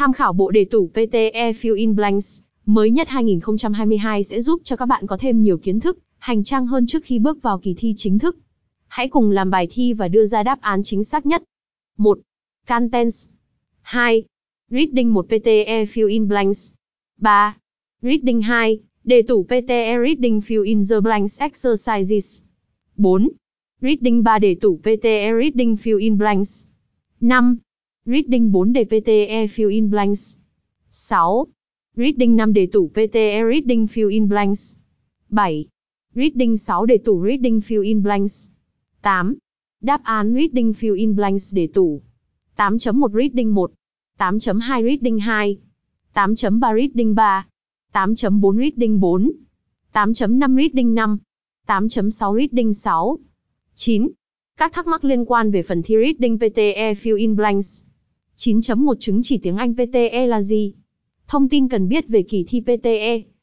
Tham khảo bộ đề tủ PTE Fill in Blanks mới nhất 2022 sẽ giúp cho các bạn có thêm nhiều kiến thức, hành trang hơn trước khi bước vào kỳ thi chính thức. Hãy cùng làm bài thi và đưa ra đáp án chính xác nhất. 1. Contents 2. Reading 1 PTE Fill in Blanks 3. Reading 2. Đề tủ PTE Reading Fill in the Blanks Exercises 4. Reading 3 đề tủ PTE Reading Fill in Blanks 5. Reading 4 đề PTE Fill in Blanks. 6. Reading 5 đề tủ PTE Reading Fill in Blanks. 7. Reading 6 đề tủ Reading Fill in Blanks. 8. Đáp án Reading Fill in Blanks đề tủ. 8.1 Reading 1 8.2 Reading 2 8.3 Reading 3 8.4 Reading 4 8.5 Reading 5 8.6 Reading 6 9. Các thắc mắc liên quan về phần thi Reading PTE Fill in Blanks. 9.1 chứng chỉ tiếng Anh PTE là gì? Thông tin cần biết về kỳ thi PTE